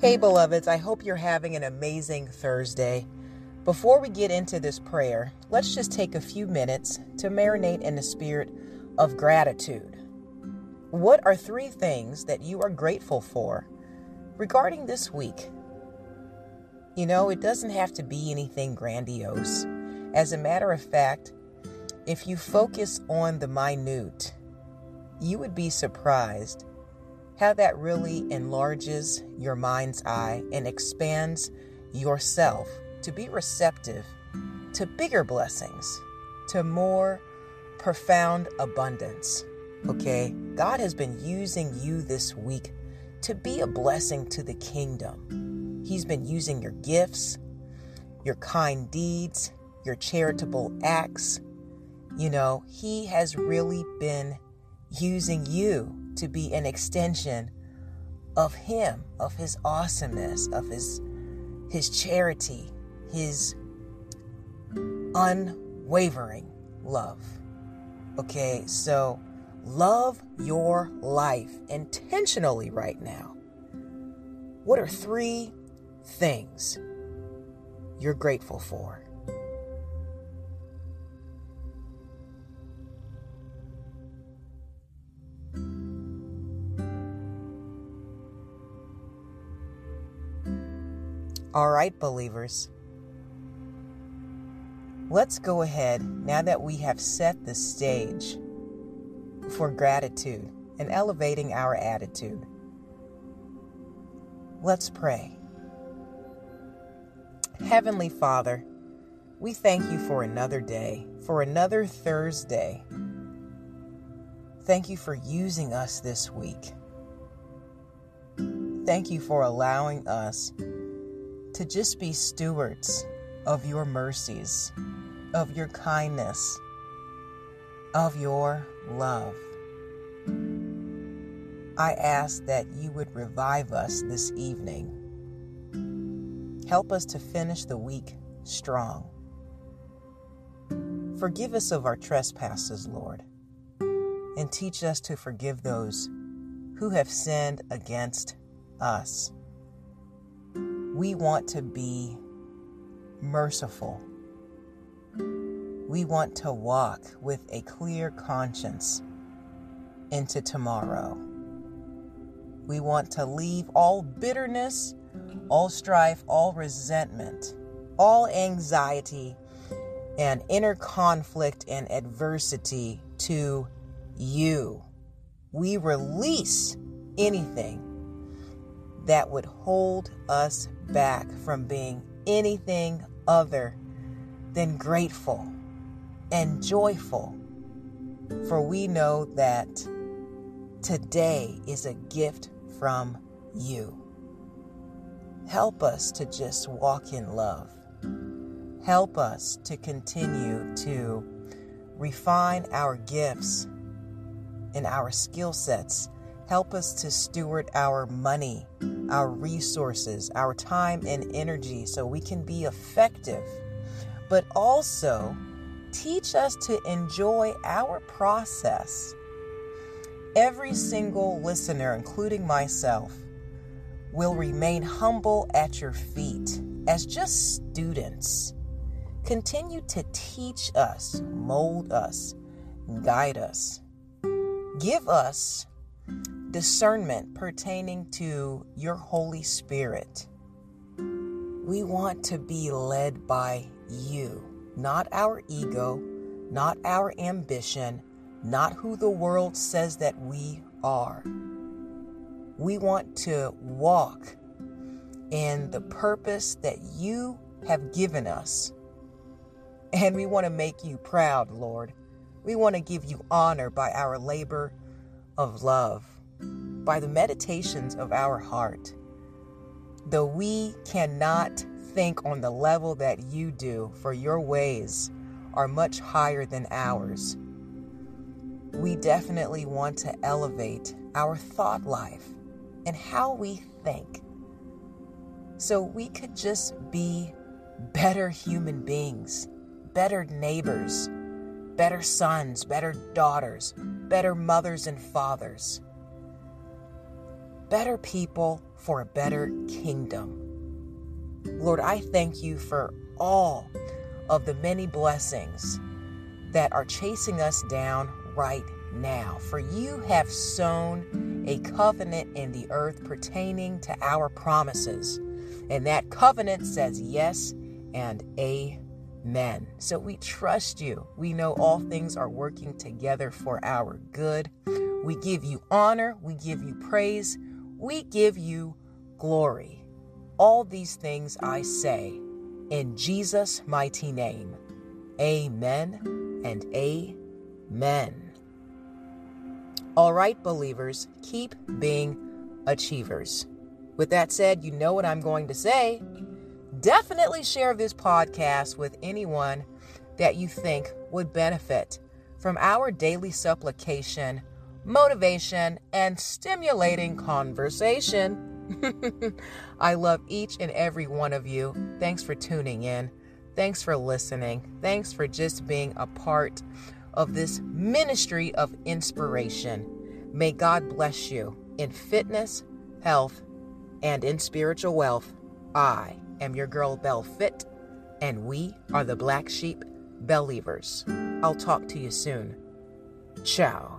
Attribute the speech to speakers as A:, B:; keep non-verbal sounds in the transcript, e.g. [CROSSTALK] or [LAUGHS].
A: Hey, beloveds, I hope you're having an amazing Thursday. Before we get into this prayer, let's just take a few minutes to marinate in the spirit of gratitude. What are three things that you are grateful for regarding this week? You know, it doesn't have to be anything grandiose. As a matter of fact, if you focus on the minute, you would be surprised how that really enlarges your mind's eye and expands yourself to be receptive to bigger blessings, to more profound abundance. Okay? God has been using you this week to be a blessing to the kingdom. He's been using your gifts, your kind deeds, your charitable acts. You know, He has really been using you to be an extension of him, of his awesomeness, of his his charity, his unwavering love. Okay, so love your life intentionally right now. What are three things you're grateful for? All right, believers. Let's go ahead now that we have set the stage for gratitude and elevating our attitude. Let's pray. Heavenly Father, we thank you for another day, for another Thursday. Thank you for using us this week. Thank you for allowing us to just be stewards of your mercies, of your kindness, of your love. I ask that you would revive us this evening. Help us to finish the week strong. Forgive us of our trespasses, Lord, and teach us to forgive those who have sinned against us we want to be merciful. We want to walk with a clear conscience into tomorrow. We want to leave all bitterness, all strife, all resentment, all anxiety, and inner conflict and adversity to you. We release anything that would hold us back from being anything other than grateful and joyful. For we know that today is a gift from you. Help us to just walk in love. Help us to continue to refine our gifts and our skill sets Help us to steward our money, our resources, our time and energy so we can be effective. But also teach us to enjoy our process. Every single listener, including myself, will remain humble at your feet as just students. Continue to teach us, mold us, guide us. Give us discernment pertaining to your Holy Spirit. We want to be led by you, not our ego, not our ambition, not who the world says that we are. We want to walk in the purpose that you have given us. And we want to make you proud, Lord. We want to give you honor by our labor of love by the meditations of our heart. Though we cannot think on the level that you do, for your ways are much higher than ours, we definitely want to elevate our thought life and how we think so we could just be better human beings, better neighbors, better sons, better daughters, better mothers and fathers. Better people for a better kingdom. Lord, I thank you for all of the many blessings that are chasing us down right now. For you have sown a covenant in the earth pertaining to our promises. And that covenant says yes and amen. So we trust you. We know all things are working together for our good. We give you honor. We give you praise. We give you glory. All these things I say in Jesus' mighty name. Amen and amen. All right, believers, keep being achievers. With that said, you know what I'm going to say. Definitely share this podcast with anyone that you think would benefit from our daily supplication, motivation, and stimulating conversation. [LAUGHS] I love each and every one of you. Thanks for tuning in. Thanks for listening. Thanks for just being a part of this ministry of inspiration. May God bless you in fitness, health, and in spiritual wealth. I am your girl Bell Fit, and we are the Black Sheep Believers. I'll talk to you soon. Ciao.